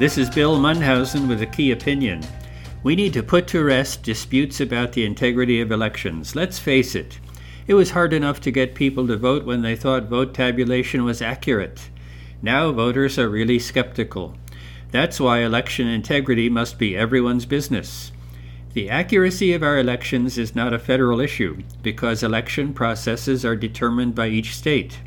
This is Bill Munhausen with a key opinion. We need to put to rest disputes about the integrity of elections. Let's face it, it was hard enough to get people to vote when they thought vote tabulation was accurate. Now voters are really skeptical. That's why election integrity must be everyone's business. The accuracy of our elections is not a federal issue because election processes are determined by each state.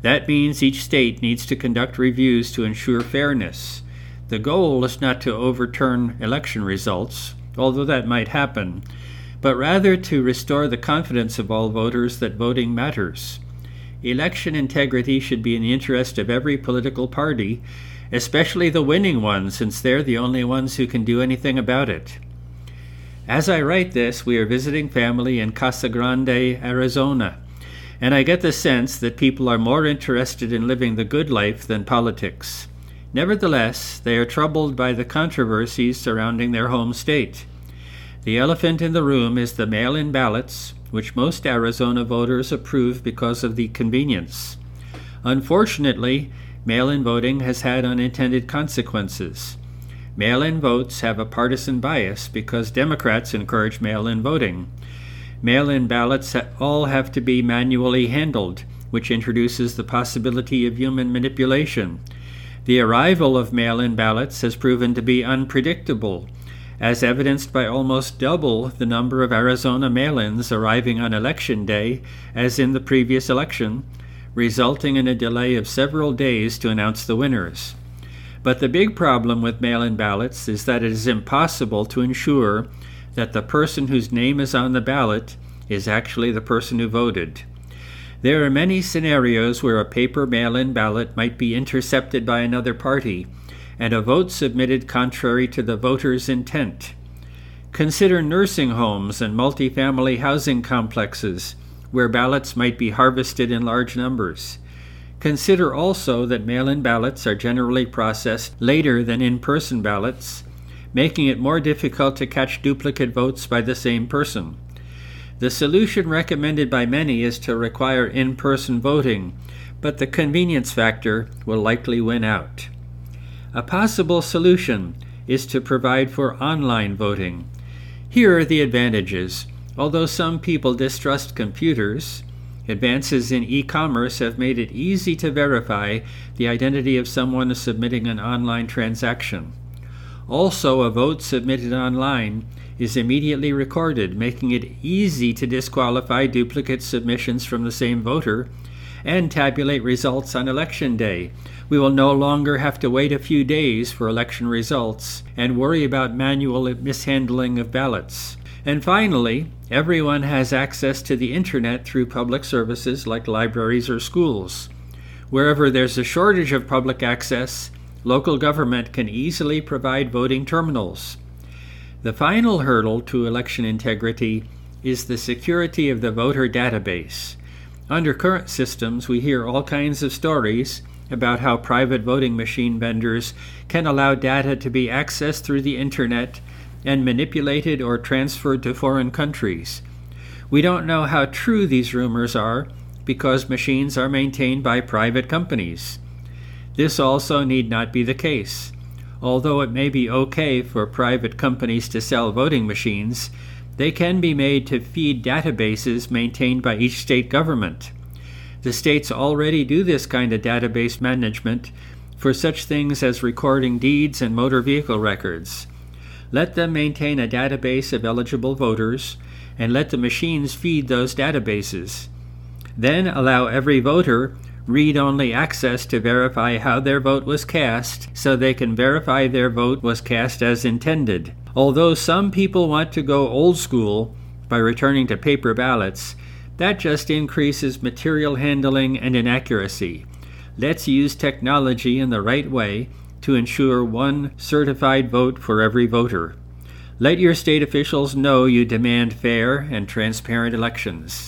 That means each state needs to conduct reviews to ensure fairness. The goal is not to overturn election results, although that might happen, but rather to restore the confidence of all voters that voting matters. Election integrity should be in the interest of every political party, especially the winning ones, since they're the only ones who can do anything about it. As I write this, we are visiting family in Casa Grande, Arizona, and I get the sense that people are more interested in living the good life than politics. Nevertheless, they are troubled by the controversies surrounding their home state. The elephant in the room is the mail in ballots, which most Arizona voters approve because of the convenience. Unfortunately, mail in voting has had unintended consequences. Mail in votes have a partisan bias because Democrats encourage mail in voting. Mail in ballots all have to be manually handled, which introduces the possibility of human manipulation. The arrival of mail in ballots has proven to be unpredictable, as evidenced by almost double the number of Arizona mail ins arriving on election day as in the previous election, resulting in a delay of several days to announce the winners. But the big problem with mail in ballots is that it is impossible to ensure that the person whose name is on the ballot is actually the person who voted. There are many scenarios where a paper mail in ballot might be intercepted by another party and a vote submitted contrary to the voter's intent. Consider nursing homes and multifamily housing complexes where ballots might be harvested in large numbers. Consider also that mail in ballots are generally processed later than in person ballots, making it more difficult to catch duplicate votes by the same person. The solution recommended by many is to require in person voting, but the convenience factor will likely win out. A possible solution is to provide for online voting. Here are the advantages. Although some people distrust computers, advances in e commerce have made it easy to verify the identity of someone submitting an online transaction. Also, a vote submitted online is immediately recorded, making it easy to disqualify duplicate submissions from the same voter and tabulate results on election day. We will no longer have to wait a few days for election results and worry about manual mishandling of ballots. And finally, everyone has access to the internet through public services like libraries or schools. Wherever there's a shortage of public access, local government can easily provide voting terminals. The final hurdle to election integrity is the security of the voter database. Under current systems, we hear all kinds of stories about how private voting machine vendors can allow data to be accessed through the internet and manipulated or transferred to foreign countries. We don't know how true these rumors are because machines are maintained by private companies. This also need not be the case. Although it may be okay for private companies to sell voting machines, they can be made to feed databases maintained by each state government. The states already do this kind of database management for such things as recording deeds and motor vehicle records. Let them maintain a database of eligible voters and let the machines feed those databases. Then allow every voter read only access to verify how their vote was cast so they can verify their vote was cast as intended. Although some people want to go old school by returning to paper ballots, that just increases material handling and inaccuracy. Let's use technology in the right way to ensure one certified vote for every voter. Let your state officials know you demand fair and transparent elections.